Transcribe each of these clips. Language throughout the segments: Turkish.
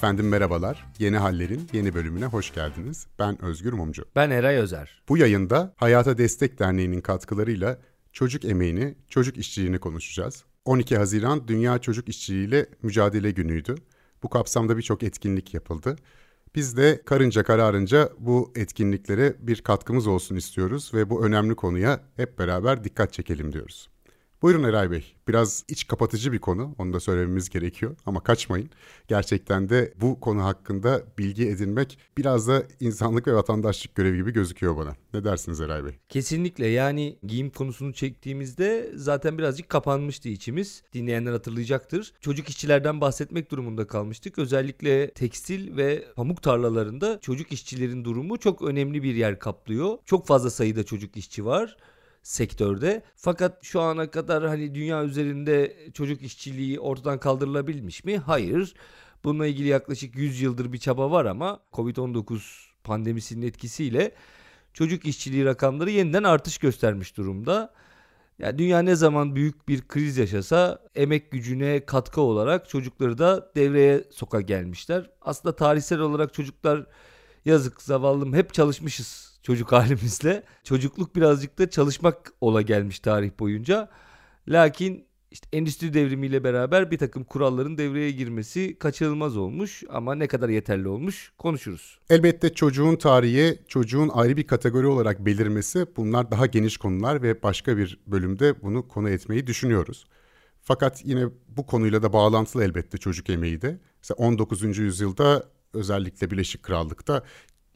Efendim merhabalar. Yeni Haller'in yeni bölümüne hoş geldiniz. Ben Özgür Mumcu. Ben Eray Özer. Bu yayında Hayata Destek Derneği'nin katkılarıyla çocuk emeğini, çocuk işçiliğini konuşacağız. 12 Haziran Dünya Çocuk İşçiliği ile Mücadele Günü'ydü. Bu kapsamda birçok etkinlik yapıldı. Biz de karınca kararınca bu etkinliklere bir katkımız olsun istiyoruz ve bu önemli konuya hep beraber dikkat çekelim diyoruz. Buyurun Eray Bey. Biraz iç kapatıcı bir konu. Onu da söylememiz gerekiyor. Ama kaçmayın. Gerçekten de bu konu hakkında bilgi edinmek biraz da insanlık ve vatandaşlık görevi gibi gözüküyor bana. Ne dersiniz Eray Bey? Kesinlikle yani giyim konusunu çektiğimizde zaten birazcık kapanmıştı içimiz. Dinleyenler hatırlayacaktır. Çocuk işçilerden bahsetmek durumunda kalmıştık. Özellikle tekstil ve pamuk tarlalarında çocuk işçilerin durumu çok önemli bir yer kaplıyor. Çok fazla sayıda çocuk işçi var sektörde. Fakat şu ana kadar hani dünya üzerinde çocuk işçiliği ortadan kaldırılabilmiş mi? Hayır. Bununla ilgili yaklaşık 100 yıldır bir çaba var ama Covid-19 pandemisinin etkisiyle çocuk işçiliği rakamları yeniden artış göstermiş durumda. Yani dünya ne zaman büyük bir kriz yaşasa emek gücüne katkı olarak çocukları da devreye soka gelmişler. Aslında tarihsel olarak çocuklar yazık zavallım hep çalışmışız çocuk halimizle. Çocukluk birazcık da çalışmak ola gelmiş tarih boyunca. Lakin işte endüstri devrimiyle beraber bir takım kuralların devreye girmesi kaçınılmaz olmuş ama ne kadar yeterli olmuş konuşuruz. Elbette çocuğun tarihi, çocuğun ayrı bir kategori olarak belirmesi bunlar daha geniş konular ve başka bir bölümde bunu konu etmeyi düşünüyoruz. Fakat yine bu konuyla da bağlantılı elbette çocuk emeği de. Mesela 19. yüzyılda özellikle Birleşik Krallık'ta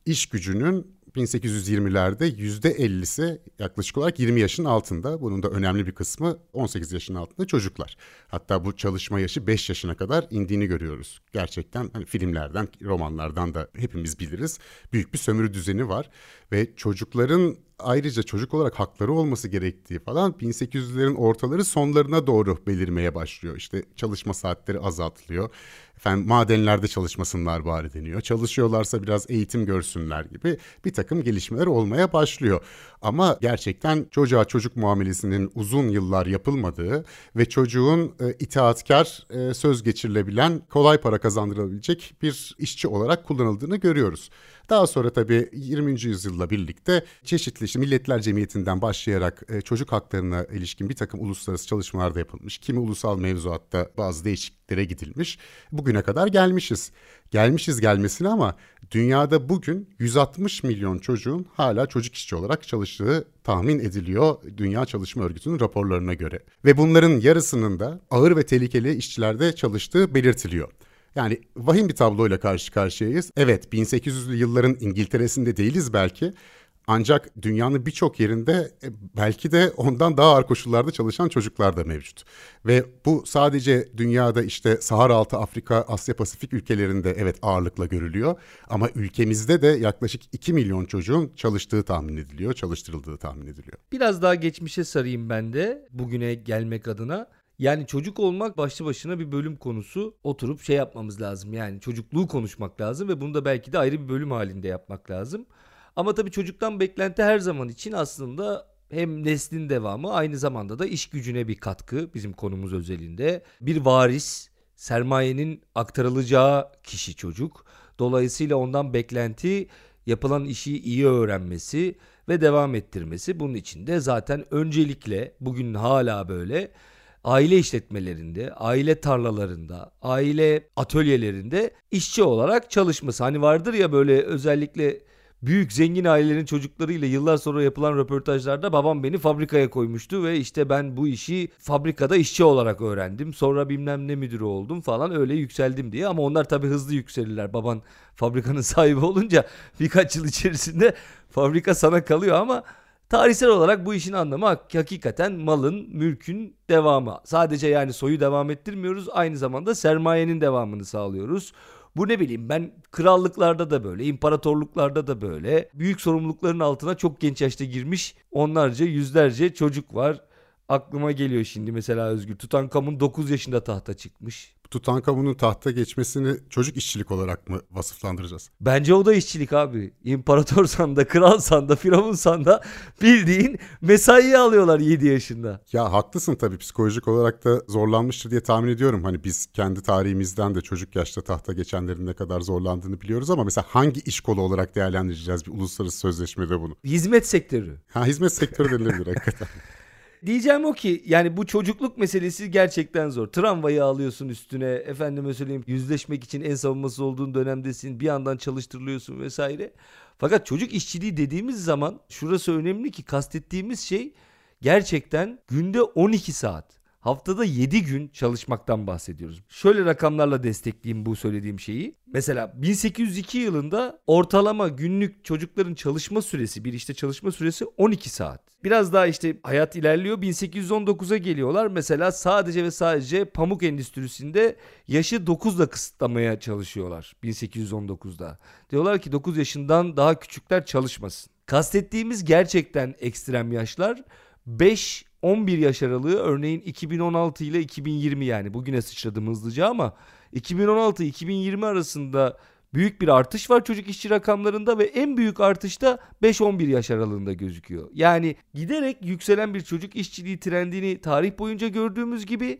iş gücünün 1820'lerde %50'si yaklaşık olarak 20 yaşın altında. Bunun da önemli bir kısmı 18 yaşın altında çocuklar. Hatta bu çalışma yaşı 5 yaşına kadar indiğini görüyoruz. Gerçekten hani filmlerden, romanlardan da hepimiz biliriz. Büyük bir sömürü düzeni var ve çocukların ayrıca çocuk olarak hakları olması gerektiği falan 1800'lerin ortaları sonlarına doğru belirmeye başlıyor. İşte çalışma saatleri azaltılıyor. Efendim madenlerde çalışmasınlar bari deniyor. Çalışıyorlarsa biraz eğitim görsünler gibi bir takım gelişmeler olmaya başlıyor. Ama gerçekten çocuğa çocuk muamelesinin uzun yıllar yapılmadığı ve çocuğun e, itaatkar, e, söz geçirilebilen, kolay para kazandırılabilecek bir işçi olarak kullanıldığını görüyoruz. Daha sonra tabii 20. yüzyılla birlikte çeşitli işte Milletler Cemiyeti'nden başlayarak e, çocuk haklarına ilişkin bir takım uluslararası çalışmalar da yapılmış. Kimi ulusal mevzuatta bazı değişikliklere gidilmiş. Bugüne kadar gelmişiz. Gelmişiz gelmesine ama dünyada bugün 160 milyon çocuğun hala çocuk işçi olarak çalıştığı tahmin ediliyor Dünya Çalışma Örgütü'nün raporlarına göre. Ve bunların yarısının da ağır ve tehlikeli işçilerde çalıştığı belirtiliyor. Yani vahim bir tabloyla karşı karşıyayız. Evet 1800'lü yılların İngiltere'sinde değiliz belki. Ancak dünyanın birçok yerinde e, belki de ondan daha ağır koşullarda çalışan çocuklar da mevcut. Ve bu sadece dünyada işte Sahara altı Afrika, Asya Pasifik ülkelerinde evet ağırlıkla görülüyor. Ama ülkemizde de yaklaşık 2 milyon çocuğun çalıştığı tahmin ediliyor, çalıştırıldığı tahmin ediliyor. Biraz daha geçmişe sarayım ben de bugüne gelmek adına. Yani çocuk olmak başlı başına bir bölüm konusu. Oturup şey yapmamız lazım. Yani çocukluğu konuşmak lazım ve bunu da belki de ayrı bir bölüm halinde yapmak lazım. Ama tabii çocuktan beklenti her zaman için aslında hem neslin devamı aynı zamanda da iş gücüne bir katkı bizim konumuz özelinde. Bir varis, sermayenin aktarılacağı kişi çocuk. Dolayısıyla ondan beklenti yapılan işi iyi öğrenmesi ve devam ettirmesi. Bunun için de zaten öncelikle bugün hala böyle aile işletmelerinde, aile tarlalarında, aile atölyelerinde işçi olarak çalışması. Hani vardır ya böyle özellikle büyük zengin ailelerin çocuklarıyla yıllar sonra yapılan röportajlarda babam beni fabrikaya koymuştu ve işte ben bu işi fabrikada işçi olarak öğrendim. Sonra bilmem ne müdürü oldum falan öyle yükseldim diye ama onlar tabii hızlı yükselirler. Baban fabrikanın sahibi olunca birkaç yıl içerisinde fabrika sana kalıyor ama Tarihsel olarak bu işin anlamı hakikaten malın, mülkün devamı. Sadece yani soyu devam ettirmiyoruz, aynı zamanda sermayenin devamını sağlıyoruz. Bu ne bileyim ben krallıklarda da böyle, imparatorluklarda da böyle. Büyük sorumlulukların altına çok genç yaşta girmiş onlarca, yüzlerce çocuk var. Aklıma geliyor şimdi mesela Özgür. Tutankamon 9 yaşında tahta çıkmış. Tutankamon'un tahta geçmesini çocuk işçilik olarak mı vasıflandıracağız? Bence o da işçilik abi. İmparatorsan da, kralsan da, firavunsan da bildiğin mesaiye alıyorlar 7 yaşında. Ya haklısın tabii psikolojik olarak da zorlanmıştır diye tahmin ediyorum. Hani biz kendi tarihimizden de çocuk yaşta tahta geçenlerin ne kadar zorlandığını biliyoruz ama mesela hangi iş kolu olarak değerlendireceğiz bir uluslararası sözleşmede bunu? Hizmet sektörü. Ha hizmet sektörü denilebilir hakikaten. Diyeceğim o ki yani bu çocukluk meselesi gerçekten zor. Tramvayı alıyorsun üstüne efendime söyleyeyim yüzleşmek için en savunması olduğun dönemdesin. Bir yandan çalıştırılıyorsun vesaire. Fakat çocuk işçiliği dediğimiz zaman şurası önemli ki kastettiğimiz şey gerçekten günde 12 saat. Haftada 7 gün çalışmaktan bahsediyoruz. Şöyle rakamlarla destekleyeyim bu söylediğim şeyi. Mesela 1802 yılında ortalama günlük çocukların çalışma süresi, bir işte çalışma süresi 12 saat. Biraz daha işte hayat ilerliyor. 1819'a geliyorlar. Mesela sadece ve sadece pamuk endüstrisinde yaşı 9'la kısıtlamaya çalışıyorlar 1819'da. Diyorlar ki 9 yaşından daha küçükler çalışmasın. Kastettiğimiz gerçekten ekstrem yaşlar 5 11 yaş aralığı örneğin 2016 ile 2020 yani bugüne sıçradım hızlıca ama 2016-2020 arasında büyük bir artış var çocuk işçi rakamlarında ve en büyük artış da 5-11 yaş aralığında gözüküyor. Yani giderek yükselen bir çocuk işçiliği trendini tarih boyunca gördüğümüz gibi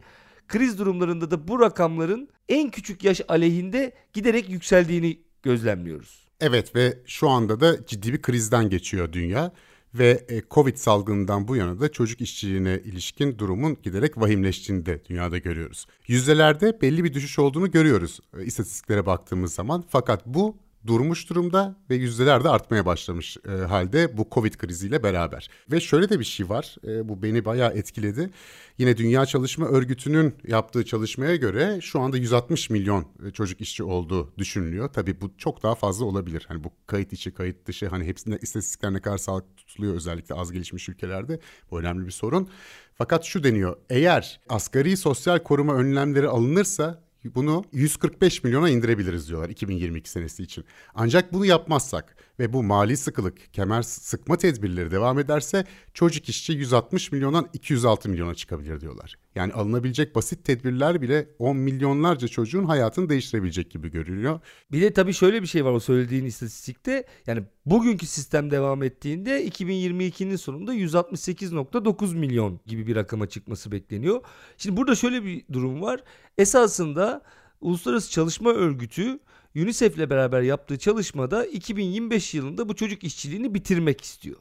kriz durumlarında da bu rakamların en küçük yaş aleyhinde giderek yükseldiğini gözlemliyoruz. Evet ve şu anda da ciddi bir krizden geçiyor dünya ve e, Covid salgınından bu yana da çocuk işçiliğine ilişkin durumun giderek vahimleştiğini de dünyada görüyoruz. Yüzdelerde belli bir düşüş olduğunu görüyoruz e, istatistiklere baktığımız zaman fakat bu durmuş durumda ve yüzdeler de artmaya başlamış e, halde bu Covid kriziyle beraber. Ve şöyle de bir şey var, e, bu beni bayağı etkiledi. Yine Dünya Çalışma Örgütü'nün yaptığı çalışmaya göre şu anda 160 milyon e, çocuk işçi olduğu düşünülüyor. Tabii bu çok daha fazla olabilir. Hani bu kayıt içi, kayıt dışı hani hepsinde istatistikler ne kadar sağlıklı tutuluyor özellikle az gelişmiş ülkelerde. Bu önemli bir sorun. Fakat şu deniyor, eğer asgari sosyal koruma önlemleri alınırsa bunu 145 milyona indirebiliriz diyorlar 2022 senesi için. Ancak bunu yapmazsak ve bu mali sıkılık, kemer sıkma tedbirleri devam ederse çocuk işçi 160 milyondan 206 milyona çıkabilir diyorlar. Yani alınabilecek basit tedbirler bile 10 milyonlarca çocuğun hayatını değiştirebilecek gibi görünüyor. Bir de tabii şöyle bir şey var o söylediğin istatistikte. Yani bugünkü sistem devam ettiğinde 2022'nin sonunda 168.9 milyon gibi bir rakama çıkması bekleniyor. Şimdi burada şöyle bir durum var. Esasında Uluslararası Çalışma Örgütü UNICEF ile beraber yaptığı çalışmada 2025 yılında bu çocuk işçiliğini bitirmek istiyor.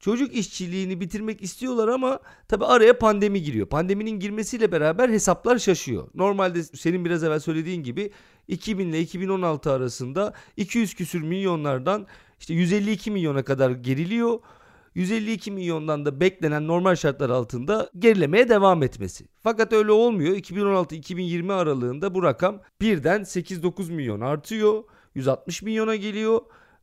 Çocuk işçiliğini bitirmek istiyorlar ama tabi araya pandemi giriyor. Pandeminin girmesiyle beraber hesaplar şaşıyor. Normalde senin biraz evvel söylediğin gibi 2000 ile 2016 arasında 200 küsür milyonlardan işte 152 milyona kadar geriliyor. 152 milyondan da beklenen normal şartlar altında gerilemeye devam etmesi. Fakat öyle olmuyor. 2016-2020 aralığında bu rakam birden 8-9 milyon artıyor. 160 milyona geliyor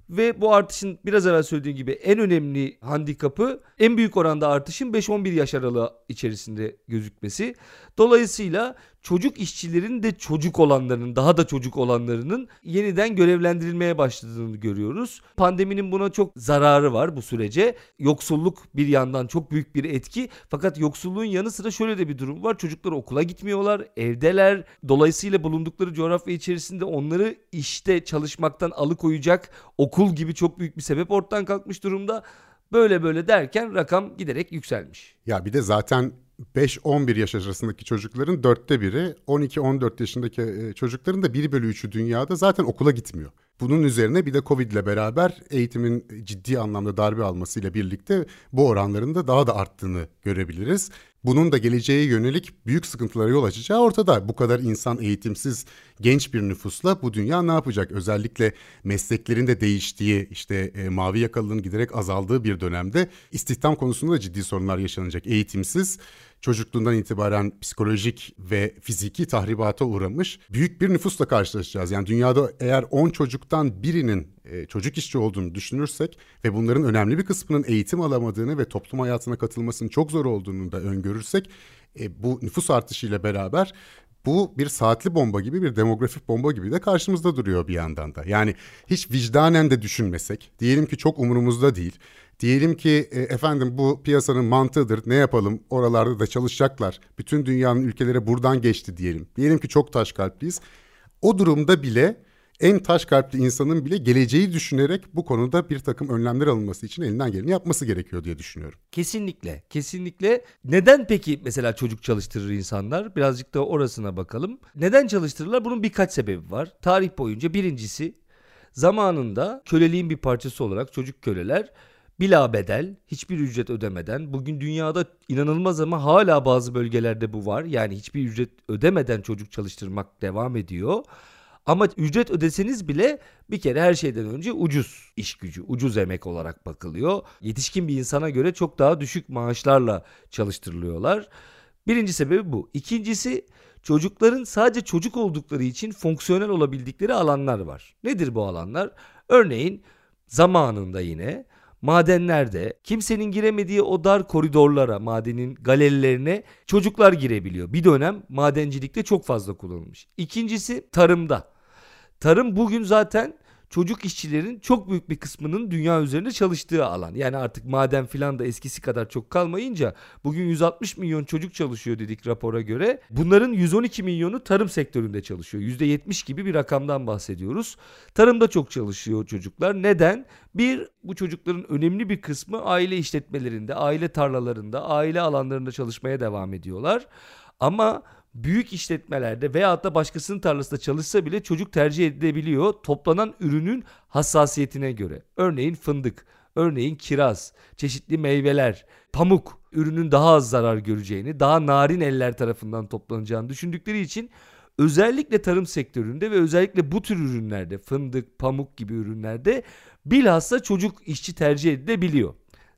ve bu artışın biraz evvel söylediğim gibi en önemli handikapı en büyük oranda artışın 5-11 yaş aralığı içerisinde gözükmesi. Dolayısıyla çocuk işçilerin de çocuk olanlarının daha da çocuk olanlarının yeniden görevlendirilmeye başladığını görüyoruz. Pandeminin buna çok zararı var bu sürece. Yoksulluk bir yandan çok büyük bir etki fakat yoksulluğun yanı sıra şöyle de bir durum var. Çocuklar okula gitmiyorlar, evdeler. Dolayısıyla bulundukları coğrafya içerisinde onları işte çalışmaktan alıkoyacak okul gibi çok büyük bir sebep ortadan kalkmış durumda. Böyle böyle derken rakam giderek yükselmiş. Ya bir de zaten 5-11 yaş arasındaki çocukların dörtte biri, 12-14 yaşındaki e, çocukların da 1 bölü 3'ü dünyada zaten okula gitmiyor. Bunun üzerine bir de Covid ile beraber eğitimin ciddi anlamda darbe almasıyla birlikte bu oranların da daha da arttığını görebiliriz. Bunun da geleceğe yönelik büyük sıkıntılara yol açacağı ortada. Bu kadar insan eğitimsiz genç bir nüfusla bu dünya ne yapacak? Özellikle mesleklerin de değiştiği, işte e, mavi yakalılığın giderek azaldığı bir dönemde istihdam konusunda da ciddi sorunlar yaşanacak. Eğitimsiz çocukluğundan itibaren psikolojik ve fiziki tahribata uğramış büyük bir nüfusla karşılaşacağız. Yani dünyada eğer 10 çocuktan birinin e, çocuk işçi olduğunu düşünürsek ve bunların önemli bir kısmının eğitim alamadığını ve toplum hayatına katılmasının çok zor olduğunu da öngörürsek e, bu nüfus artışıyla beraber bu bir saatli bomba gibi bir demografik bomba gibi de karşımızda duruyor bir yandan da. Yani hiç vicdanen de düşünmesek diyelim ki çok umurumuzda değil. Diyelim ki e, efendim bu piyasanın mantığıdır ne yapalım oralarda da çalışacaklar. Bütün dünyanın ülkeleri buradan geçti diyelim. Diyelim ki çok taş kalpliyiz. O durumda bile en taş kalpli insanın bile geleceği düşünerek bu konuda bir takım önlemler alınması için elinden geleni yapması gerekiyor diye düşünüyorum. Kesinlikle, kesinlikle. Neden peki mesela çocuk çalıştırır insanlar? Birazcık da orasına bakalım. Neden çalıştırırlar? Bunun birkaç sebebi var. Tarih boyunca birincisi zamanında köleliğin bir parçası olarak çocuk köleler bila bedel, hiçbir ücret ödemeden, bugün dünyada inanılmaz ama hala bazı bölgelerde bu var. Yani hiçbir ücret ödemeden çocuk çalıştırmak devam ediyor. Ama ücret ödeseniz bile bir kere her şeyden önce ucuz iş gücü, ucuz emek olarak bakılıyor. Yetişkin bir insana göre çok daha düşük maaşlarla çalıştırılıyorlar. Birinci sebebi bu. İkincisi çocukların sadece çocuk oldukları için fonksiyonel olabildikleri alanlar var. Nedir bu alanlar? Örneğin zamanında yine madenlerde kimsenin giremediği o dar koridorlara, madenin galerilerine çocuklar girebiliyor. Bir dönem madencilikte çok fazla kullanılmış. İkincisi tarımda. Tarım bugün zaten çocuk işçilerin çok büyük bir kısmının dünya üzerinde çalıştığı alan. Yani artık maden filan da eskisi kadar çok kalmayınca bugün 160 milyon çocuk çalışıyor dedik rapora göre. Bunların 112 milyonu tarım sektöründe çalışıyor. %70 gibi bir rakamdan bahsediyoruz. Tarımda çok çalışıyor çocuklar. Neden? Bir, bu çocukların önemli bir kısmı aile işletmelerinde, aile tarlalarında, aile alanlarında çalışmaya devam ediyorlar. Ama büyük işletmelerde veyahut da başkasının tarlasında çalışsa bile çocuk tercih edilebiliyor toplanan ürünün hassasiyetine göre. Örneğin fındık, örneğin kiraz, çeşitli meyveler, pamuk ürünün daha az zarar göreceğini, daha narin eller tarafından toplanacağını düşündükleri için özellikle tarım sektöründe ve özellikle bu tür ürünlerde fındık, pamuk gibi ürünlerde bilhassa çocuk işçi tercih edilebiliyor.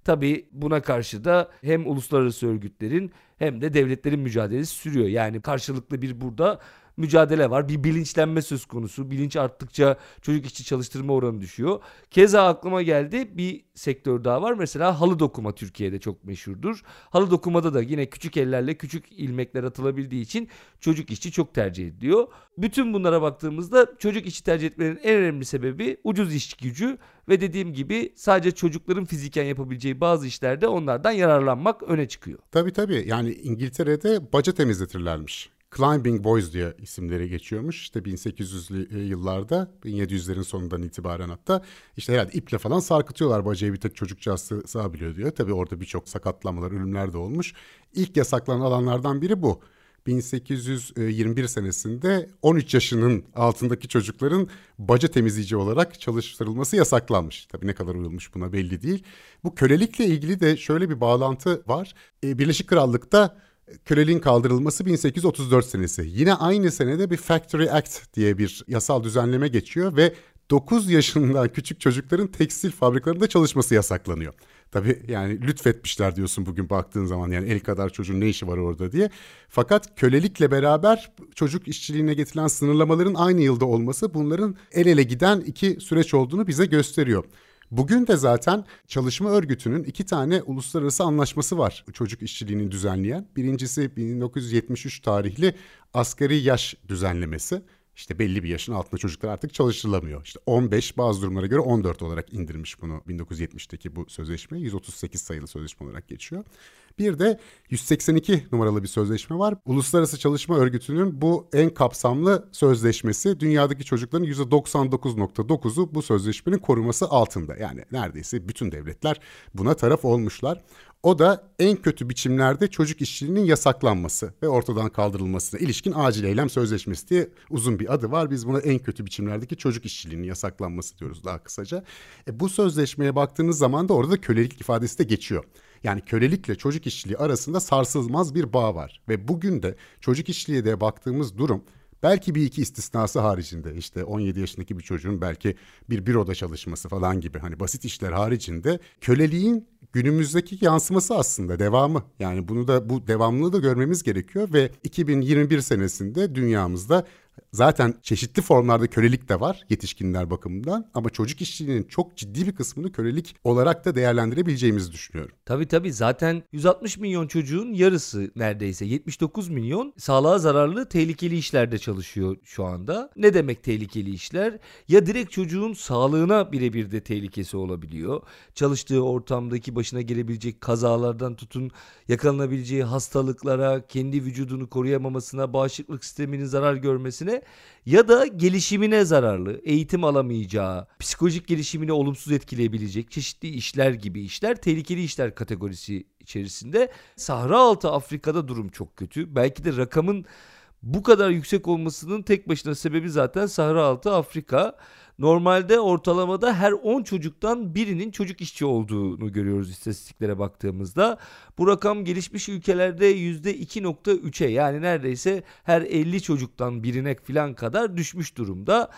Tabi buna karşı da hem uluslararası örgütlerin hem de devletlerin mücadelesi sürüyor. Yani karşılıklı bir burada mücadele var. Bir bilinçlenme söz konusu. Bilinç arttıkça çocuk işçi çalıştırma oranı düşüyor. Keza aklıma geldi bir sektör daha var. Mesela halı dokuma Türkiye'de çok meşhurdur. Halı dokumada da yine küçük ellerle küçük ilmekler atılabildiği için çocuk işçi çok tercih ediliyor. Bütün bunlara baktığımızda çocuk işçi tercih etmenin en önemli sebebi ucuz iş gücü ve dediğim gibi sadece çocukların fiziken yapabileceği bazı işlerde onlardan yararlanmak öne çıkıyor. Tabii tabii yani İngiltere'de baca temizletirlermiş. Climbing Boys diye isimleri geçiyormuş. İşte 1800'lü yıllarda 1700'lerin sonundan itibaren hatta işte herhalde iple falan sarkıtıyorlar bacayı bir tek çocukcağız sığabiliyor diyor. Tabii orada birçok sakatlanmalar, ölümler de olmuş. İlk yasaklanan alanlardan biri bu. 1821 senesinde 13 yaşının altındaki çocukların baca temizleyici olarak çalıştırılması yasaklanmış. Tabii ne kadar uyulmuş buna belli değil. Bu kölelikle ilgili de şöyle bir bağlantı var. Birleşik Krallık'ta köleliğin kaldırılması 1834 senesi. Yine aynı senede bir Factory Act diye bir yasal düzenleme geçiyor ve 9 yaşından küçük çocukların tekstil fabrikalarında çalışması yasaklanıyor. Tabii yani lütfetmişler diyorsun bugün baktığın zaman yani el kadar çocuğun ne işi var orada diye. Fakat kölelikle beraber çocuk işçiliğine getirilen sınırlamaların aynı yılda olması bunların el ele giden iki süreç olduğunu bize gösteriyor. Bugün de zaten çalışma örgütünün iki tane uluslararası anlaşması var çocuk işçiliğini düzenleyen. Birincisi 1973 tarihli asgari yaş düzenlemesi. İşte belli bir yaşın altında çocuklar artık çalıştırılamıyor. İşte 15 bazı durumlara göre 14 olarak indirmiş bunu 1970'teki bu sözleşme. 138 sayılı sözleşme olarak geçiyor. Bir de 182 numaralı bir sözleşme var. Uluslararası Çalışma Örgütü'nün bu en kapsamlı sözleşmesi. Dünyadaki çocukların %99.9'u bu sözleşmenin koruması altında. Yani neredeyse bütün devletler buna taraf olmuşlar. O da en kötü biçimlerde çocuk işçiliğinin yasaklanması ve ortadan kaldırılmasına ilişkin acil eylem sözleşmesi diye uzun bir adı var. Biz buna en kötü biçimlerdeki çocuk işçiliğinin yasaklanması diyoruz daha kısaca. E, bu sözleşmeye baktığınız zaman da orada kölelik ifadesi de geçiyor. Yani kölelikle çocuk işçiliği arasında sarsılmaz bir bağ var. Ve bugün de çocuk işçiliğe de baktığımız durum belki bir iki istisnası haricinde işte 17 yaşındaki bir çocuğun belki bir büroda çalışması falan gibi hani basit işler haricinde köleliğin günümüzdeki yansıması aslında devamı. Yani bunu da bu devamlılığı da görmemiz gerekiyor ve 2021 senesinde dünyamızda Zaten çeşitli formlarda kölelik de var yetişkinler bakımından ama çocuk işçiliğinin çok ciddi bir kısmını kölelik olarak da değerlendirebileceğimizi düşünüyorum. Tabii tabii zaten 160 milyon çocuğun yarısı neredeyse 79 milyon sağlığa zararlı tehlikeli işlerde çalışıyor şu anda. Ne demek tehlikeli işler? Ya direkt çocuğun sağlığına birebir de tehlikesi olabiliyor. Çalıştığı ortamdaki başına gelebilecek kazalardan tutun yakalanabileceği hastalıklara, kendi vücudunu koruyamamasına, bağışıklık sisteminin zarar görmesine ya da gelişimine zararlı, eğitim alamayacağı, psikolojik gelişimini olumsuz etkileyebilecek çeşitli işler gibi işler tehlikeli işler kategorisi içerisinde. Sahra altı Afrika'da durum çok kötü. Belki de rakamın bu kadar yüksek olmasının tek başına sebebi zaten Sahra altı Afrika. Normalde ortalamada her 10 çocuktan birinin çocuk işçi olduğunu görüyoruz istatistiklere baktığımızda. Bu rakam gelişmiş ülkelerde %2.3'e yani neredeyse her 50 çocuktan birine falan kadar düşmüş durumda.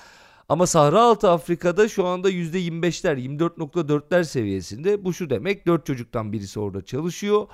Ama Sahra Altı Afrika'da şu anda %25'ler 24.4'ler seviyesinde. Bu şu demek 4 çocuktan birisi orada çalışıyor.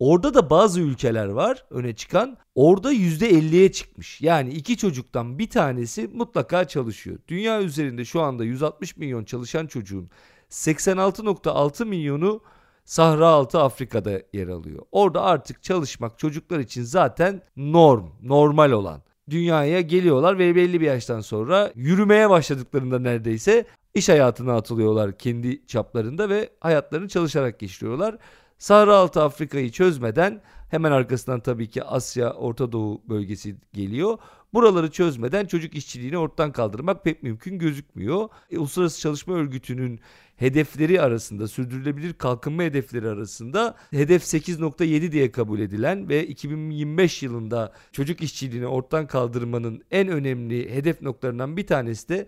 Orada da bazı ülkeler var öne çıkan. Orada %50'ye çıkmış. Yani iki çocuktan bir tanesi mutlaka çalışıyor. Dünya üzerinde şu anda 160 milyon çalışan çocuğun 86.6 milyonu Sahra altı Afrika'da yer alıyor. Orada artık çalışmak çocuklar için zaten norm, normal olan. Dünyaya geliyorlar ve belli bir yaştan sonra yürümeye başladıklarında neredeyse iş hayatına atılıyorlar kendi çaplarında ve hayatlarını çalışarak geçiriyorlar. Sahra altı Afrika'yı çözmeden hemen arkasından tabii ki Asya, Orta Doğu bölgesi geliyor. Buraları çözmeden çocuk işçiliğini ortadan kaldırmak pek mümkün gözükmüyor. E, Uluslararası Çalışma Örgütü'nün hedefleri arasında, sürdürülebilir kalkınma hedefleri arasında hedef 8.7 diye kabul edilen ve 2025 yılında çocuk işçiliğini ortadan kaldırmanın en önemli hedef noktalarından bir tanesi de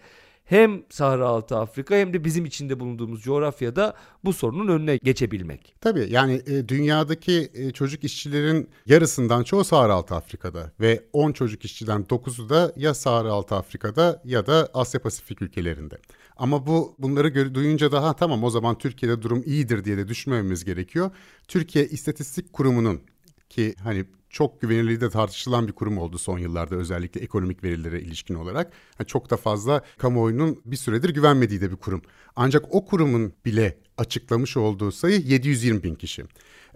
hem Sahra Altı Afrika hem de bizim içinde bulunduğumuz coğrafyada bu sorunun önüne geçebilmek. Tabii yani e, dünyadaki e, çocuk işçilerin yarısından çoğu Sahra Altı Afrika'da ve 10 çocuk işçiden 9'u da ya Sahra Altı Afrika'da ya da Asya Pasifik ülkelerinde. Ama bu bunları duyunca daha tamam o zaman Türkiye'de durum iyidir diye de düşünmememiz gerekiyor. Türkiye İstatistik Kurumu'nun ki hani çok güvenilirliği de tartışılan bir kurum oldu son yıllarda özellikle ekonomik verilere ilişkin olarak. Yani çok da fazla kamuoyunun bir süredir güvenmediği de bir kurum. Ancak o kurumun bile açıklamış olduğu sayı 720 bin kişi.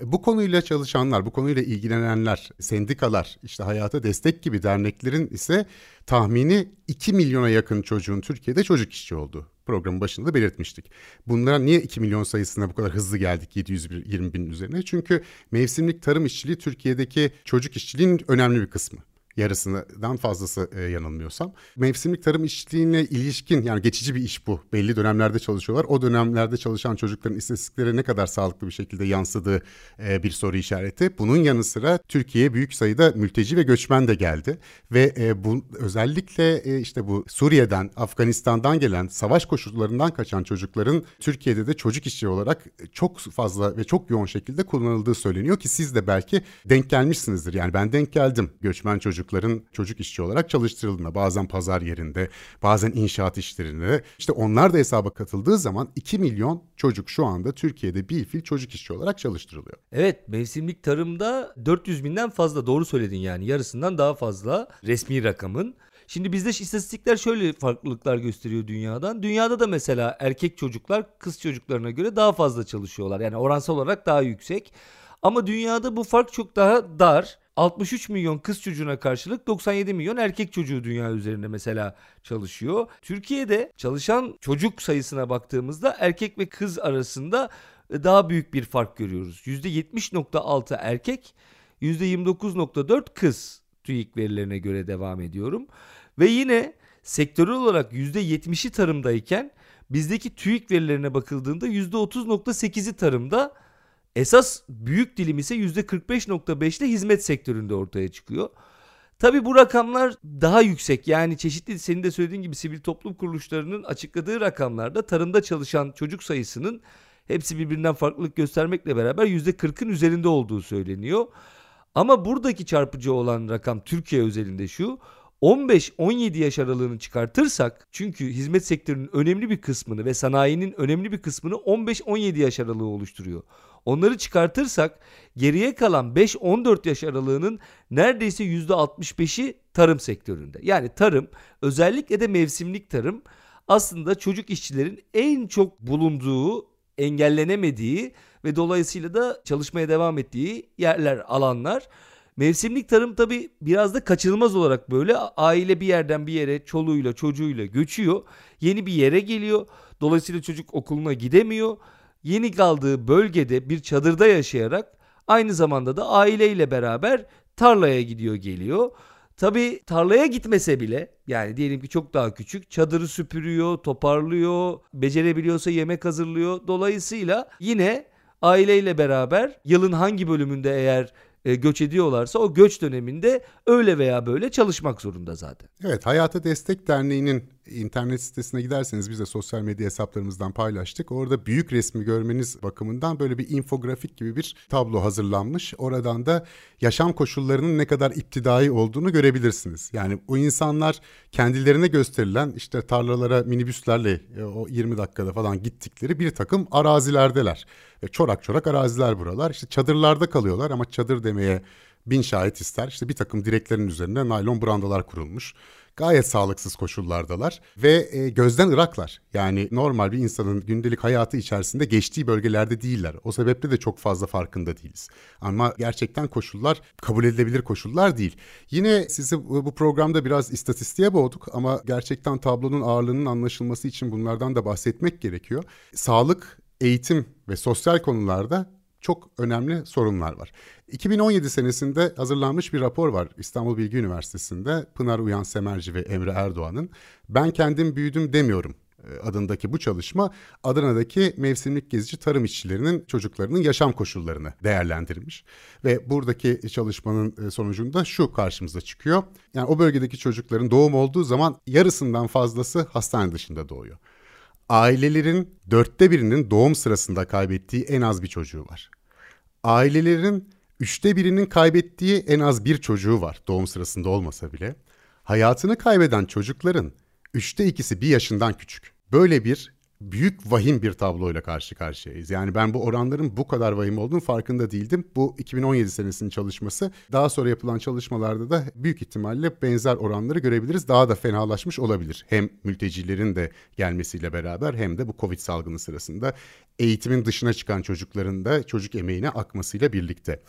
E, bu konuyla çalışanlar, bu konuyla ilgilenenler, sendikalar, işte hayata destek gibi derneklerin ise tahmini 2 milyona yakın çocuğun Türkiye'de çocuk işçi olduğu programın başında da belirtmiştik. Bunlara niye 2 milyon sayısına bu kadar hızlı geldik 720 bin üzerine? Çünkü mevsimlik tarım işçiliği Türkiye'deki çocuk işçiliğinin önemli bir kısmı yarısından fazlası e, yanılmıyorsam. Mevsimlik tarım işçiliğine ilişkin yani geçici bir iş bu. Belli dönemlerde çalışıyorlar. O dönemlerde çalışan çocukların istatistiklere ne kadar sağlıklı bir şekilde yansıdığı e, bir soru işareti. Bunun yanı sıra Türkiye'ye büyük sayıda mülteci ve göçmen de geldi ve e, bu özellikle e, işte bu Suriye'den, Afganistan'dan gelen savaş koşullarından kaçan çocukların Türkiye'de de çocuk işçi olarak çok fazla ve çok yoğun şekilde kullanıldığı söyleniyor ki siz de belki denk gelmişsinizdir. Yani ben denk geldim göçmen çocuk çocukların çocuk işçi olarak çalıştırıldığında bazen pazar yerinde bazen inşaat işlerinde işte onlar da hesaba katıldığı zaman 2 milyon çocuk şu anda Türkiye'de bir fil çocuk işçi olarak çalıştırılıyor. Evet mevsimlik tarımda 400 binden fazla doğru söyledin yani yarısından daha fazla resmi rakamın. Şimdi bizde istatistikler şöyle farklılıklar gösteriyor dünyadan. Dünyada da mesela erkek çocuklar kız çocuklarına göre daha fazla çalışıyorlar. Yani oransal olarak daha yüksek. Ama dünyada bu fark çok daha dar. 63 milyon kız çocuğuna karşılık 97 milyon erkek çocuğu dünya üzerinde mesela çalışıyor. Türkiye'de çalışan çocuk sayısına baktığımızda erkek ve kız arasında e, daha büyük bir fark görüyoruz. %70.6 erkek, %29.4 kız TÜİK verilerine göre devam ediyorum. Ve yine sektörel olarak %70'i tarımdayken bizdeki TÜİK verilerine bakıldığında %30.8'i tarımda Esas büyük dilim ise %45.5'te hizmet sektöründe ortaya çıkıyor. Tabi bu rakamlar daha yüksek yani çeşitli senin de söylediğin gibi sivil toplum kuruluşlarının açıkladığı rakamlarda tarımda çalışan çocuk sayısının hepsi birbirinden farklılık göstermekle beraber %40'ın üzerinde olduğu söyleniyor. Ama buradaki çarpıcı olan rakam Türkiye özelinde şu 15-17 yaş aralığını çıkartırsak çünkü hizmet sektörünün önemli bir kısmını ve sanayinin önemli bir kısmını 15-17 yaş aralığı oluşturuyor. Onları çıkartırsak geriye kalan 5-14 yaş aralığının neredeyse %65'i tarım sektöründe. Yani tarım özellikle de mevsimlik tarım aslında çocuk işçilerin en çok bulunduğu, engellenemediği ve dolayısıyla da çalışmaya devam ettiği yerler, alanlar. Mevsimlik tarım tabi biraz da kaçınılmaz olarak böyle aile bir yerden bir yere çoluğuyla çocuğuyla göçüyor. Yeni bir yere geliyor. Dolayısıyla çocuk okuluna gidemiyor. Yeni kaldığı bölgede bir çadırda yaşayarak aynı zamanda da aileyle beraber tarlaya gidiyor geliyor. Tabi tarlaya gitmese bile yani diyelim ki çok daha küçük çadırı süpürüyor, toparlıyor, becerebiliyorsa yemek hazırlıyor. Dolayısıyla yine aileyle beraber yılın hangi bölümünde eğer e, göç ediyorlarsa o göç döneminde öyle veya böyle çalışmak zorunda zaten. Evet Hayata Destek Derneği'nin internet sitesine giderseniz biz de sosyal medya hesaplarımızdan paylaştık. Orada büyük resmi görmeniz bakımından böyle bir infografik gibi bir tablo hazırlanmış. Oradan da yaşam koşullarının ne kadar iptidai olduğunu görebilirsiniz. Yani o insanlar kendilerine gösterilen işte tarlalara minibüslerle e, o 20 dakikada falan gittikleri bir takım arazilerdeler. Ve çorak çorak araziler buralar. İşte çadırlarda kalıyorlar ama çadır demeye bin şahit ister. İşte bir takım direklerin üzerine naylon brandalar kurulmuş gayet sağlıksız koşullardalar ve e, gözden ıraklar. Yani normal bir insanın gündelik hayatı içerisinde geçtiği bölgelerde değiller. O sebeple de çok fazla farkında değiliz. Ama gerçekten koşullar kabul edilebilir koşullar değil. Yine sizi bu programda biraz istatistiğe boğduk ama gerçekten tablonun ağırlığının anlaşılması için bunlardan da bahsetmek gerekiyor. Sağlık, eğitim ve sosyal konularda çok önemli sorunlar var. 2017 senesinde hazırlanmış bir rapor var İstanbul Bilgi Üniversitesi'nde Pınar Uyan Semerci ve Emre Erdoğan'ın Ben Kendim Büyüdüm Demiyorum e, adındaki bu çalışma Adana'daki mevsimlik gezici tarım işçilerinin çocuklarının yaşam koşullarını değerlendirmiş. Ve buradaki çalışmanın e, sonucunda şu karşımıza çıkıyor. Yani o bölgedeki çocukların doğum olduğu zaman yarısından fazlası hastane dışında doğuyor. Ailelerin dörtte birinin doğum sırasında kaybettiği en az bir çocuğu var. Ailelerin üçte birinin kaybettiği en az bir çocuğu var doğum sırasında olmasa bile. Hayatını kaybeden çocukların üçte ikisi bir yaşından küçük. Böyle bir büyük vahim bir tabloyla karşı karşıyayız. Yani ben bu oranların bu kadar vahim olduğunu farkında değildim. Bu 2017 senesinin çalışması. Daha sonra yapılan çalışmalarda da büyük ihtimalle benzer oranları görebiliriz. Daha da fenalaşmış olabilir. Hem mültecilerin de gelmesiyle beraber hem de bu Covid salgını sırasında eğitimin dışına çıkan çocukların da çocuk emeğine akmasıyla birlikte.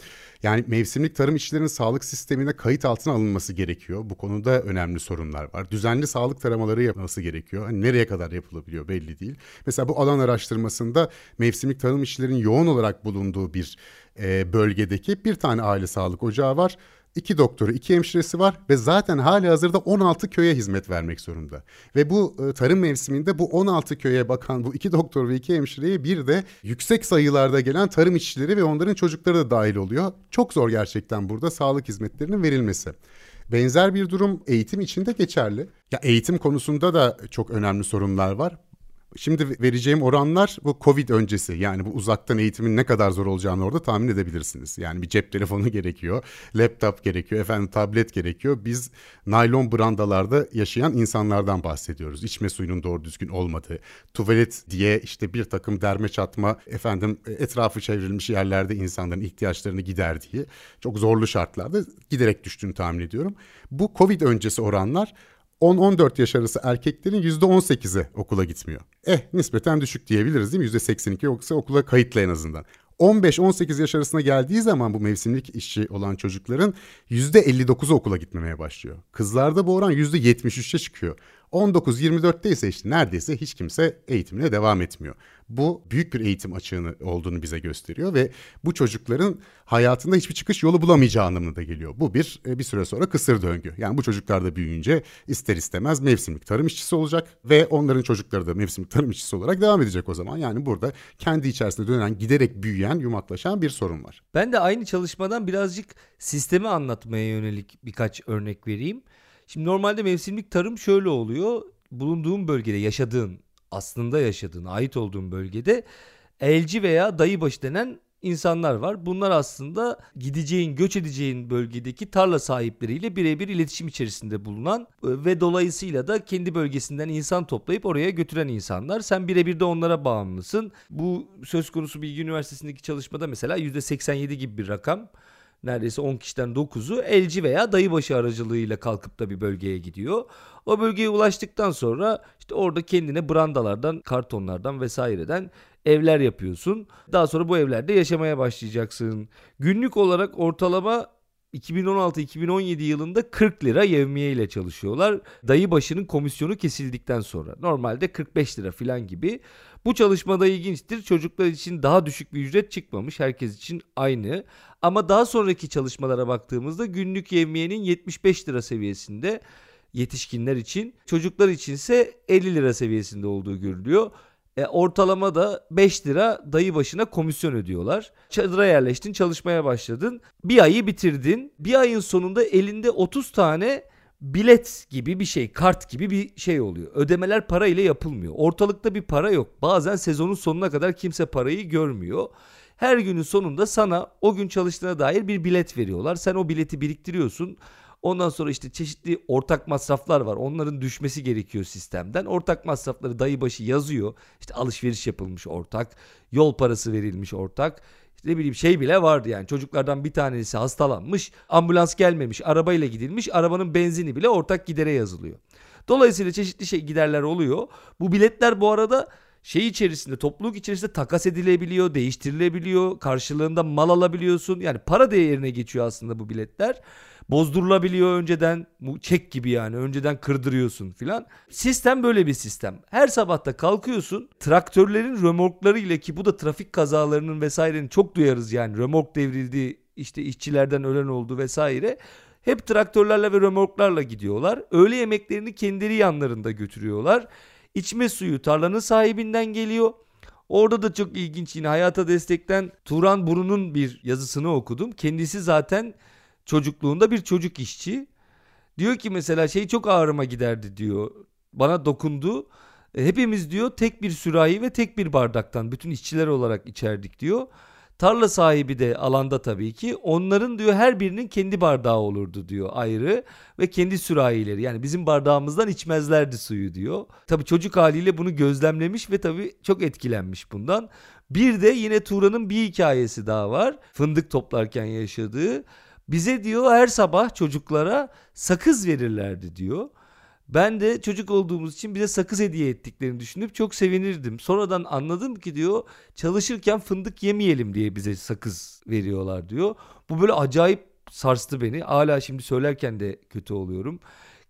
Yani mevsimlik tarım işçilerinin sağlık sistemine kayıt altına alınması gerekiyor. Bu konuda önemli sorunlar var. Düzenli sağlık taramaları yapılması gerekiyor. Hani nereye kadar yapılabiliyor belli değil. Mesela bu alan araştırmasında mevsimlik tarım işçilerinin yoğun olarak bulunduğu bir e, bölgedeki bir tane aile sağlık ocağı var iki doktoru, iki hemşiresi var ve zaten hali hazırda 16 köye hizmet vermek zorunda. Ve bu e, tarım mevsiminde bu 16 köye bakan bu iki doktor ve iki hemşireye bir de yüksek sayılarda gelen tarım işçileri ve onların çocukları da dahil oluyor. Çok zor gerçekten burada sağlık hizmetlerinin verilmesi. Benzer bir durum eğitim için de geçerli. Ya eğitim konusunda da çok önemli sorunlar var. Şimdi vereceğim oranlar bu Covid öncesi yani bu uzaktan eğitimin ne kadar zor olacağını orada tahmin edebilirsiniz. Yani bir cep telefonu gerekiyor, laptop gerekiyor, efendim tablet gerekiyor. Biz naylon brandalarda yaşayan insanlardan bahsediyoruz. İçme suyunun doğru düzgün olmadığı, tuvalet diye işte bir takım derme çatma efendim etrafı çevrilmiş yerlerde insanların ihtiyaçlarını giderdiği çok zorlu şartlarda giderek düştüğünü tahmin ediyorum. Bu Covid öncesi oranlar 10-14 yaş arası erkeklerin %18'i okula gitmiyor. Eh nispeten düşük diyebiliriz değil mi? %82 yoksa okula kayıtlı en azından. 15-18 yaş arasına geldiği zaman bu mevsimlik işçi olan çocukların %59'u okula gitmemeye başlıyor. Kızlarda bu oran %73'e çıkıyor. 19-24'te ise işte neredeyse hiç kimse eğitimine devam etmiyor. Bu büyük bir eğitim açığını olduğunu bize gösteriyor ve bu çocukların hayatında hiçbir çıkış yolu bulamayacağı anlamına da geliyor. Bu bir e, bir süre sonra kısır döngü. Yani bu çocuklar da büyüyünce ister istemez mevsimlik tarım işçisi olacak ve onların çocukları da mevsimlik tarım işçisi olarak devam edecek o zaman. Yani burada kendi içerisinde dönen giderek büyüyen yumaklaşan bir sorun var. Ben de aynı çalışmadan birazcık sistemi anlatmaya yönelik birkaç örnek vereyim. Şimdi normalde mevsimlik tarım şöyle oluyor. Bulunduğun bölgede yaşadığın, aslında yaşadığın, ait olduğun bölgede elci veya dayıbaşı denen insanlar var. Bunlar aslında gideceğin, göç edeceğin bölgedeki tarla sahipleriyle birebir iletişim içerisinde bulunan e, ve dolayısıyla da kendi bölgesinden insan toplayıp oraya götüren insanlar. Sen birebir de onlara bağımlısın. Bu söz konusu Bilgi Üniversitesi'ndeki çalışmada mesela %87 gibi bir rakam neredeyse 10 kişiden 9'u elci veya dayıbaşı aracılığıyla kalkıp da bir bölgeye gidiyor. O bölgeye ulaştıktan sonra işte orada kendine brandalardan, kartonlardan vesaireden evler yapıyorsun. Daha sonra bu evlerde yaşamaya başlayacaksın. Günlük olarak ortalama 2016-2017 yılında 40 lira yevmiye ile çalışıyorlar. Dayı başının komisyonu kesildikten sonra. Normalde 45 lira falan gibi. Bu çalışmada ilginçtir. Çocuklar için daha düşük bir ücret çıkmamış. Herkes için aynı. Ama daha sonraki çalışmalara baktığımızda günlük yevmiyenin 75 lira seviyesinde yetişkinler için. Çocuklar içinse 50 lira seviyesinde olduğu görülüyor. E, ortalama da 5 lira dayı başına komisyon ödüyorlar. Çadıra yerleştin, çalışmaya başladın. Bir ayı bitirdin. Bir ayın sonunda elinde 30 tane bilet gibi bir şey, kart gibi bir şey oluyor. Ödemeler para ile yapılmıyor. Ortalıkta bir para yok. Bazen sezonun sonuna kadar kimse parayı görmüyor. Her günün sonunda sana o gün çalıştığına dair bir bilet veriyorlar. Sen o bileti biriktiriyorsun. Ondan sonra işte çeşitli ortak masraflar var. Onların düşmesi gerekiyor sistemden. Ortak masrafları dayı başı yazıyor. İşte alışveriş yapılmış ortak, yol parası verilmiş ortak. Ne bileyim şey bile vardı yani çocuklardan bir tanesi hastalanmış, ambulans gelmemiş, arabayla gidilmiş, arabanın benzini bile ortak gidere yazılıyor. Dolayısıyla çeşitli şey giderler oluyor. Bu biletler bu arada şey içerisinde topluluk içerisinde takas edilebiliyor, değiştirilebiliyor, karşılığında mal alabiliyorsun. Yani para değerine geçiyor aslında bu biletler bozdurulabiliyor önceden. Bu çek gibi yani önceden kırdırıyorsun filan. Sistem böyle bir sistem. Her sabahta kalkıyorsun traktörlerin römorkları ile ki bu da trafik kazalarının vesairenin çok duyarız yani römork devrildi işte işçilerden ölen oldu vesaire. Hep traktörlerle ve römorklarla gidiyorlar. Öğle yemeklerini kendileri yanlarında götürüyorlar. İçme suyu tarlanın sahibinden geliyor. Orada da çok ilginç yine hayata destekten Turan Burun'un bir yazısını okudum. Kendisi zaten çocukluğunda bir çocuk işçi. Diyor ki mesela şey çok ağrıma giderdi diyor. Bana dokundu. E, hepimiz diyor tek bir sürahi ve tek bir bardaktan bütün işçiler olarak içerdik diyor. Tarla sahibi de alanda tabii ki onların diyor her birinin kendi bardağı olurdu diyor ayrı ve kendi sürahileri yani bizim bardağımızdan içmezlerdi suyu diyor. Tabii çocuk haliyle bunu gözlemlemiş ve tabii çok etkilenmiş bundan. Bir de yine Turan'ın bir hikayesi daha var. Fındık toplarken yaşadığı. Bize diyor her sabah çocuklara sakız verirlerdi diyor. Ben de çocuk olduğumuz için bize sakız hediye ettiklerini düşünüp çok sevinirdim. Sonradan anladım ki diyor çalışırken fındık yemeyelim diye bize sakız veriyorlar diyor. Bu böyle acayip sarstı beni. Hala şimdi söylerken de kötü oluyorum.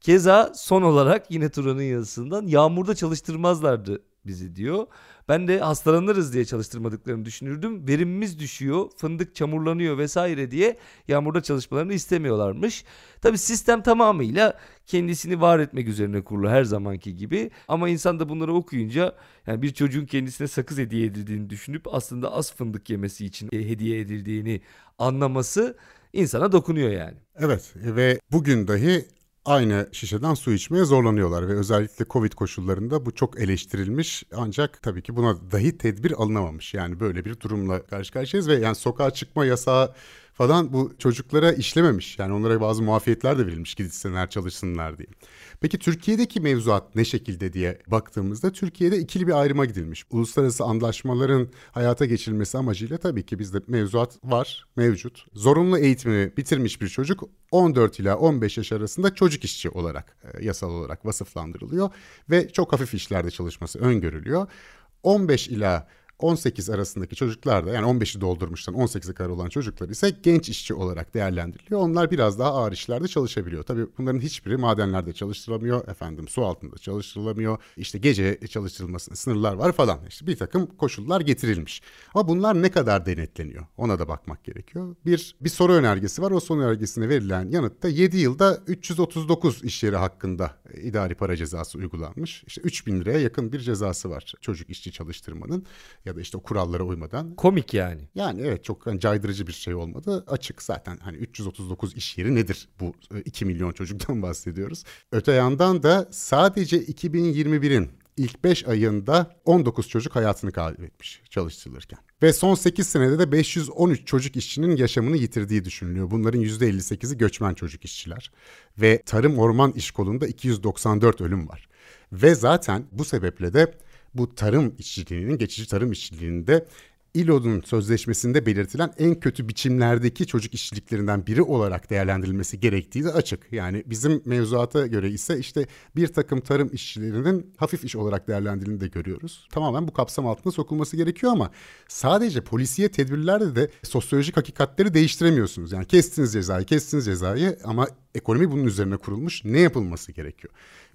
Keza son olarak yine Turan'ın yazısından yağmurda çalıştırmazlardı bizi diyor. Ben de hastalanırız diye çalıştırmadıklarını düşünürdüm. Verimimiz düşüyor, fındık çamurlanıyor vesaire diye yağmurda çalışmalarını istemiyorlarmış. Tabi sistem tamamıyla kendisini var etmek üzerine kurulu her zamanki gibi. Ama insan da bunları okuyunca yani bir çocuğun kendisine sakız hediye edildiğini düşünüp aslında az fındık yemesi için hediye edildiğini anlaması insana dokunuyor yani. Evet ve bugün dahi aynı şişeden su içmeye zorlanıyorlar ve özellikle Covid koşullarında bu çok eleştirilmiş ancak tabii ki buna dahi tedbir alınamamış. Yani böyle bir durumla karşı karşıyayız ve yani sokağa çıkma yasağı falan bu çocuklara işlememiş. Yani onlara bazı muafiyetler de verilmiş gitsinler çalışsınlar diye. Peki Türkiye'deki mevzuat ne şekilde diye baktığımızda Türkiye'de ikili bir ayrıma gidilmiş. Uluslararası anlaşmaların hayata geçirilmesi amacıyla tabii ki bizde mevzuat var, mevcut. Zorunlu eğitimi bitirmiş bir çocuk 14 ila 15 yaş arasında çocuk işçi olarak e, yasal olarak vasıflandırılıyor ve çok hafif işlerde çalışması öngörülüyor. 15 ila 18 arasındaki çocuklar da yani 15'i doldurmuştan 18'e kadar olan çocuklar ise genç işçi olarak değerlendiriliyor. Onlar biraz daha ağır işlerde çalışabiliyor. Tabii bunların hiçbiri madenlerde çalıştırılamıyor. Efendim su altında çalıştırılamıyor. İşte gece çalıştırılmasına sınırlar var falan. İşte bir takım koşullar getirilmiş. Ama bunlar ne kadar denetleniyor? Ona da bakmak gerekiyor. Bir bir soru önergesi var. O soru önergesine verilen yanıtta 7 yılda 339 iş yeri hakkında idari para cezası uygulanmış. İşte 3000 liraya yakın bir cezası var çocuk işçi çalıştırmanın ya da işte o kurallara uymadan. Komik yani. Yani evet çok hani caydırıcı bir şey olmadı. Açık zaten hani 339 iş yeri nedir bu 2 e, milyon çocuktan bahsediyoruz. Öte yandan da sadece 2021'in ilk 5 ayında 19 çocuk hayatını kaybetmiş çalıştırılırken. Ve son 8 senede de 513 çocuk işçinin yaşamını yitirdiği düşünülüyor. Bunların %58'i göçmen çocuk işçiler. Ve tarım orman iş kolunda 294 ölüm var. Ve zaten bu sebeple de bu tarım işçiliğinin, geçici tarım işçiliğinde ILO'nun sözleşmesinde belirtilen en kötü biçimlerdeki çocuk işçiliklerinden biri olarak değerlendirilmesi gerektiği de açık. Yani bizim mevzuata göre ise işte bir takım tarım işçilerinin hafif iş olarak değerlendirildiğini de görüyoruz. Tamamen bu kapsam altında sokulması gerekiyor ama sadece polisiye tedbirlerde de sosyolojik hakikatleri değiştiremiyorsunuz. Yani kestiniz cezayı, kestiniz cezayı ama ekonomi bunun üzerine kurulmuş. Ne yapılması gerekiyor?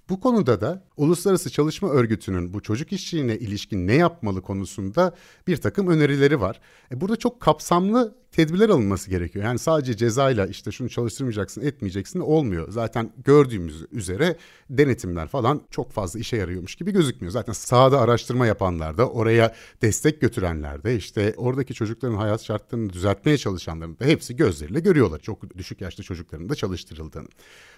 Bu konuda da Uluslararası Çalışma Örgütü'nün bu çocuk işçiliğine ilişkin ne yapmalı konusunda bir takım önerileri var. E burada çok kapsamlı tedbirler alınması gerekiyor. Yani sadece cezayla işte şunu çalıştırmayacaksın, etmeyeceksin olmuyor. Zaten gördüğümüz üzere denetimler falan çok fazla işe yarıyormuş gibi gözükmüyor. Zaten sahada araştırma yapanlar da, oraya destek götürenler de, işte oradaki çocukların hayat şartlarını düzeltmeye çalışanların da hepsi gözleriyle görüyorlar. Çok düşük yaşta çocukların da çalıştırıldığını.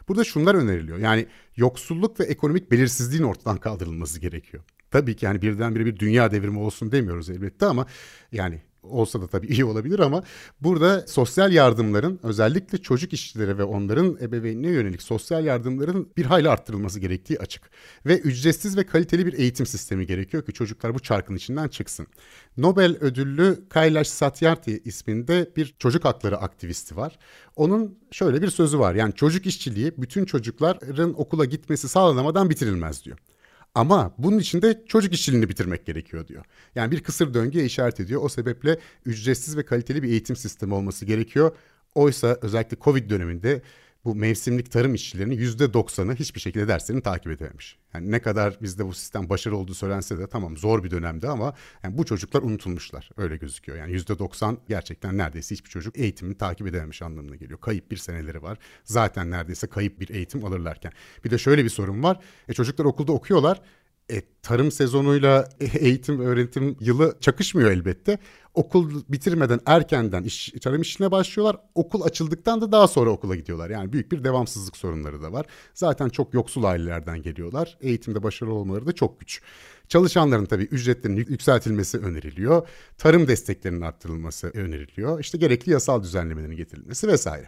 Burada şunlar öneriliyor. Yani yoksulluk ve ekonomik belirsizliğin ortadan kaldırılması gerekiyor. Tabii ki yani birdenbire bir dünya devrimi olsun demiyoruz elbette ama yani olsa da tabii iyi olabilir ama burada sosyal yardımların özellikle çocuk işçilere ve onların ebeveynine yönelik sosyal yardımların bir hayli arttırılması gerektiği açık. Ve ücretsiz ve kaliteli bir eğitim sistemi gerekiyor ki çocuklar bu çarkın içinden çıksın. Nobel ödüllü Kailash Satyarthi isminde bir çocuk hakları aktivisti var. Onun şöyle bir sözü var. Yani çocuk işçiliği bütün çocukların okula gitmesi sağlanamadan bitirilmez diyor. Ama bunun için de çocuk işçiliğini bitirmek gerekiyor diyor. Yani bir kısır döngüye işaret ediyor. O sebeple ücretsiz ve kaliteli bir eğitim sistemi olması gerekiyor. Oysa özellikle Covid döneminde bu mevsimlik tarım işçilerinin yüzde doksanı hiçbir şekilde derslerini takip edememiş. Yani ne kadar bizde bu sistem başarılı olduğu söylense de tamam zor bir dönemde ama yani bu çocuklar unutulmuşlar. Öyle gözüküyor. Yani yüzde doksan gerçekten neredeyse hiçbir çocuk eğitimini takip edememiş anlamına geliyor. Kayıp bir seneleri var. Zaten neredeyse kayıp bir eğitim alırlarken. Bir de şöyle bir sorun var. E çocuklar okulda okuyorlar. E, tarım sezonuyla eğitim öğretim yılı çakışmıyor elbette. Okul bitirmeden erkenden iş, tarım işine başlıyorlar. Okul açıldıktan da daha sonra okula gidiyorlar. Yani büyük bir devamsızlık sorunları da var. Zaten çok yoksul ailelerden geliyorlar. Eğitimde başarılı olmaları da çok güç. Çalışanların tabii ücretlerinin yükseltilmesi öneriliyor. Tarım desteklerinin arttırılması öneriliyor. İşte gerekli yasal düzenlemelerin getirilmesi vesaire.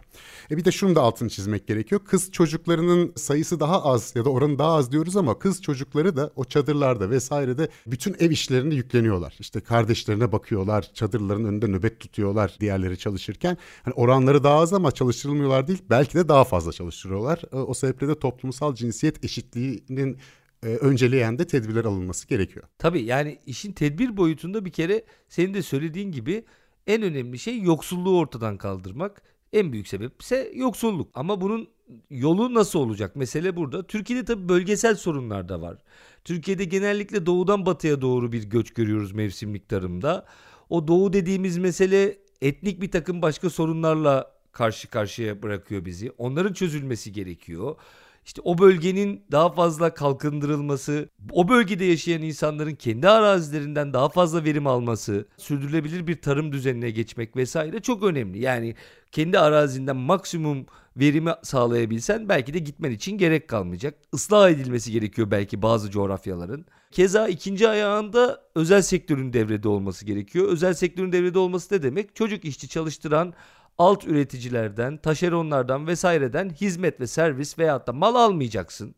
E bir de şunu da altını çizmek gerekiyor. Kız çocuklarının sayısı daha az ya da oranı daha az diyoruz ama kız çocukları da o çadırlarda vesairede bütün ev işlerini yükleniyorlar. İşte kardeşlerine bakıyorlar, çadırların önünde nöbet tutuyorlar diğerleri çalışırken. Hani oranları daha az ama çalıştırılmıyorlar değil. Belki de daha fazla çalıştırıyorlar. E, o sebeple de toplumsal cinsiyet eşitliğinin e, önceleyen de tedbirler alınması gerekiyor. Tabii yani işin tedbir boyutunda bir kere senin de söylediğin gibi en önemli şey yoksulluğu ortadan kaldırmak. En büyük sebep ise yoksulluk. Ama bunun yolu nasıl olacak? Mesele burada. Türkiye'de tabii bölgesel sorunlar da var. Türkiye'de genellikle doğudan batıya doğru bir göç görüyoruz mevsimlik tarımda. O doğu dediğimiz mesele etnik bir takım başka sorunlarla karşı karşıya bırakıyor bizi. Onların çözülmesi gerekiyor. İşte o bölgenin daha fazla kalkındırılması, o bölgede yaşayan insanların kendi arazilerinden daha fazla verim alması, sürdürülebilir bir tarım düzenine geçmek vesaire çok önemli. Yani kendi arazinden maksimum verimi sağlayabilsen belki de gitmen için gerek kalmayacak. Islah edilmesi gerekiyor belki bazı coğrafyaların. Keza ikinci ayağında özel sektörün devrede olması gerekiyor. Özel sektörün devrede olması ne demek? Çocuk işçi çalıştıran alt üreticilerden, taşeronlardan vesaireden hizmet ve servis veyahut da mal almayacaksın.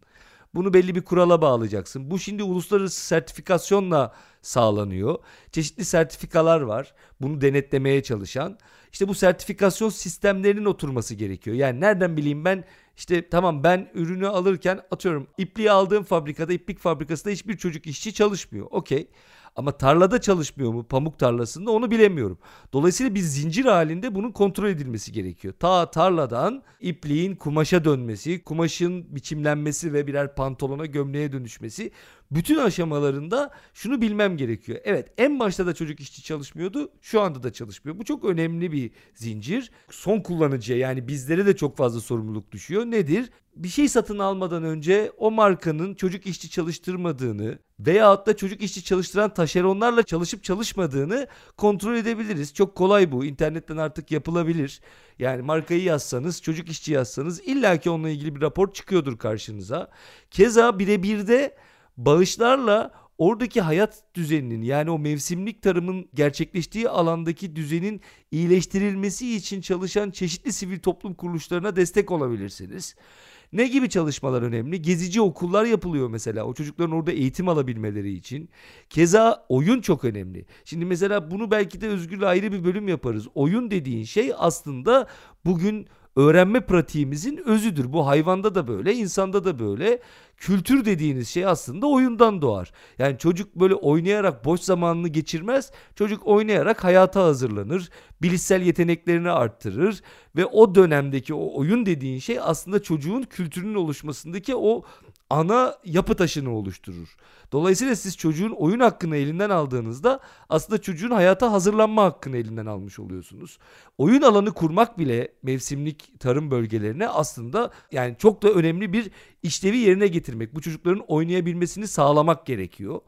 Bunu belli bir kurala bağlayacaksın. Bu şimdi uluslararası sertifikasyonla sağlanıyor. Çeşitli sertifikalar var. Bunu denetlemeye çalışan. İşte bu sertifikasyon sistemlerinin oturması gerekiyor. Yani nereden bileyim ben işte tamam ben ürünü alırken atıyorum ipliği aldığım fabrikada iplik fabrikasında hiçbir çocuk işçi çalışmıyor. Okey. Ama tarlada çalışmıyor mu pamuk tarlasında onu bilemiyorum. Dolayısıyla bir zincir halinde bunun kontrol edilmesi gerekiyor. Ta tarladan ipliğin kumaşa dönmesi, kumaşın biçimlenmesi ve birer pantolona gömleğe dönüşmesi bütün aşamalarında şunu bilmem gerekiyor. Evet en başta da çocuk işçi çalışmıyordu şu anda da çalışmıyor. Bu çok önemli bir zincir. Son kullanıcıya yani bizlere de çok fazla sorumluluk düşüyor. Nedir? Bir şey satın almadan önce o markanın çocuk işçi çalıştırmadığını veyahut da çocuk işçi çalıştıran taşeronlarla çalışıp çalışmadığını kontrol edebiliriz. Çok kolay bu. İnternetten artık yapılabilir. Yani markayı yazsanız, çocuk işçi yazsanız illaki onunla ilgili bir rapor çıkıyordur karşınıza. Keza birebir de bağışlarla oradaki hayat düzeninin yani o mevsimlik tarımın gerçekleştiği alandaki düzenin iyileştirilmesi için çalışan çeşitli sivil toplum kuruluşlarına destek olabilirsiniz. Ne gibi çalışmalar önemli? Gezici okullar yapılıyor mesela. O çocukların orada eğitim alabilmeleri için. Keza oyun çok önemli. Şimdi mesela bunu belki de Özgür'le ayrı bir bölüm yaparız. Oyun dediğin şey aslında bugün öğrenme pratiğimizin özüdür. Bu hayvanda da böyle, insanda da böyle. Kültür dediğiniz şey aslında oyundan doğar. Yani çocuk böyle oynayarak boş zamanını geçirmez. Çocuk oynayarak hayata hazırlanır. Bilişsel yeteneklerini arttırır ve o dönemdeki o oyun dediğin şey aslında çocuğun kültürünün oluşmasındaki o ana yapı taşını oluşturur. Dolayısıyla siz çocuğun oyun hakkını elinden aldığınızda aslında çocuğun hayata hazırlanma hakkını elinden almış oluyorsunuz. Oyun alanı kurmak bile mevsimlik tarım bölgelerine aslında yani çok da önemli bir işlevi yerine getirmek. Bu çocukların oynayabilmesini sağlamak gerekiyor.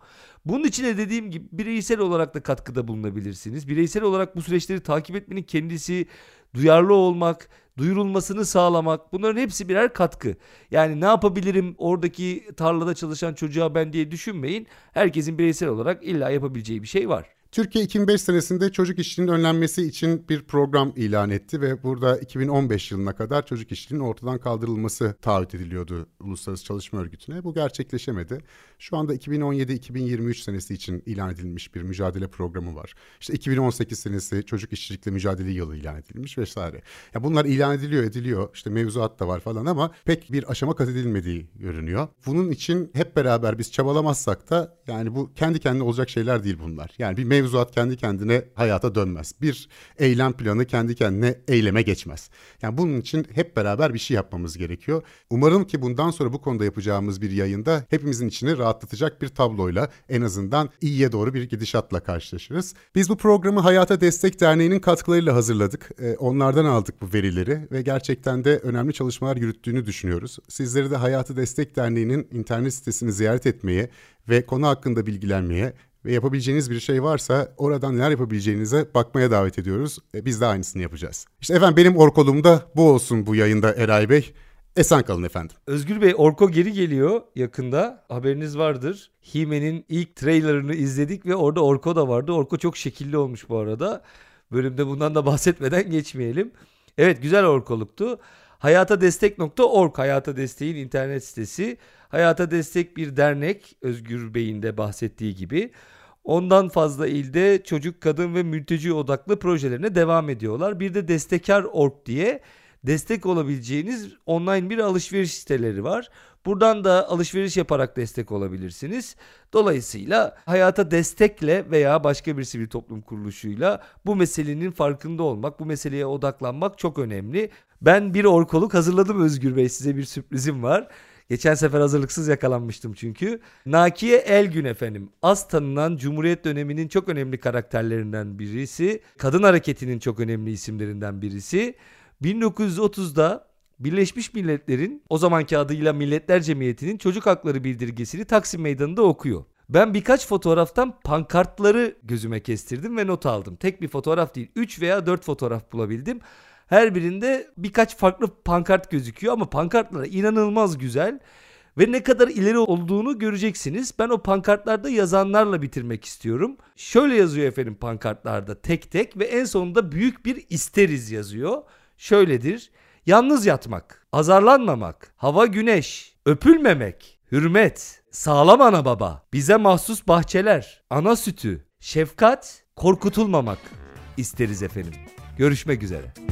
Bunun için de dediğim gibi bireysel olarak da katkıda bulunabilirsiniz. Bireysel olarak bu süreçleri takip etmenin kendisi duyarlı olmak, duyurulmasını sağlamak bunların hepsi birer katkı. Yani ne yapabilirim oradaki tarlada çalışan çocuğa ben diye düşünmeyin. Herkesin bireysel olarak illa yapabileceği bir şey var. Türkiye 2005 senesinde çocuk işçiliğinin önlenmesi için bir program ilan etti ve burada 2015 yılına kadar çocuk işçiliğinin ortadan kaldırılması taahhüt ediliyordu Uluslararası Çalışma Örgütü'ne. Bu gerçekleşemedi. Şu anda 2017-2023 senesi için ilan edilmiş bir mücadele programı var. İşte 2018 senesi çocuk işçilikle mücadele yılı ilan edilmiş vesaire. Ya bunlar ilan ediliyor ediliyor. İşte mevzuat da var falan ama pek bir aşama kat edilmediği görünüyor. Bunun için hep beraber biz çabalamazsak da yani bu kendi kendine olacak şeyler değil bunlar. Yani bir mevzuat kendi kendine hayata dönmez. Bir eylem planı kendi kendine eyleme geçmez. Yani bunun için hep beraber bir şey yapmamız gerekiyor. Umarım ki bundan sonra bu konuda yapacağımız bir yayında hepimizin içini rahatlatacak bir tabloyla en azından iyiye doğru bir gidişatla karşılaşırız. Biz bu programı Hayata Destek Derneği'nin katkılarıyla hazırladık. Ee, onlardan aldık bu verileri ve gerçekten de önemli çalışmalar yürüttüğünü düşünüyoruz. Sizleri de Hayata Destek Derneği'nin internet sitesini ziyaret etmeye ve konu hakkında bilgilenmeye ve yapabileceğiniz bir şey varsa oradan neler yapabileceğinize bakmaya davet ediyoruz. E, biz de aynısını yapacağız. İşte efendim benim orkolumda bu olsun bu yayında Eray Bey. Esen kalın efendim. Özgür Bey Orko geri geliyor yakında. Haberiniz vardır. Hime'nin ilk trailerını izledik ve orada Orko da vardı. Orko çok şekilli olmuş bu arada. Bölümde bundan da bahsetmeden geçmeyelim. Evet güzel orkoluktu. Hayatadestek.org Hayata Destek'in internet sitesi. Hayata Destek bir dernek Özgür Bey'in de bahsettiği gibi. Ondan fazla ilde çocuk, kadın ve mülteci odaklı projelerine devam ediyorlar. Bir de destekar.org diye destek olabileceğiniz online bir alışveriş siteleri var. Buradan da alışveriş yaparak destek olabilirsiniz. Dolayısıyla hayata destekle veya başka bir sivil toplum kuruluşuyla bu meselenin farkında olmak, bu meseleye odaklanmak çok önemli. Ben bir orkoluk hazırladım Özgür Bey size bir sürprizim var. Geçen sefer hazırlıksız yakalanmıştım çünkü. Nakiye Elgün efendim. Az tanınan Cumhuriyet döneminin çok önemli karakterlerinden birisi. Kadın hareketinin çok önemli isimlerinden birisi. 1930'da Birleşmiş Milletler'in o zamanki adıyla Milletler Cemiyeti'nin çocuk hakları bildirgesini Taksim Meydanı'nda okuyor. Ben birkaç fotoğraftan pankartları gözüme kestirdim ve not aldım. Tek bir fotoğraf değil 3 veya 4 fotoğraf bulabildim. Her birinde birkaç farklı pankart gözüküyor ama pankartlar inanılmaz güzel ve ne kadar ileri olduğunu göreceksiniz. Ben o pankartlarda yazanlarla bitirmek istiyorum. Şöyle yazıyor efendim pankartlarda tek tek ve en sonunda büyük bir isteriz yazıyor. Şöyledir. Yalnız yatmak, azarlanmamak, hava güneş, öpülmemek, hürmet, sağlam ana baba, bize mahsus bahçeler, ana sütü, şefkat, korkutulmamak isteriz efendim. Görüşmek üzere.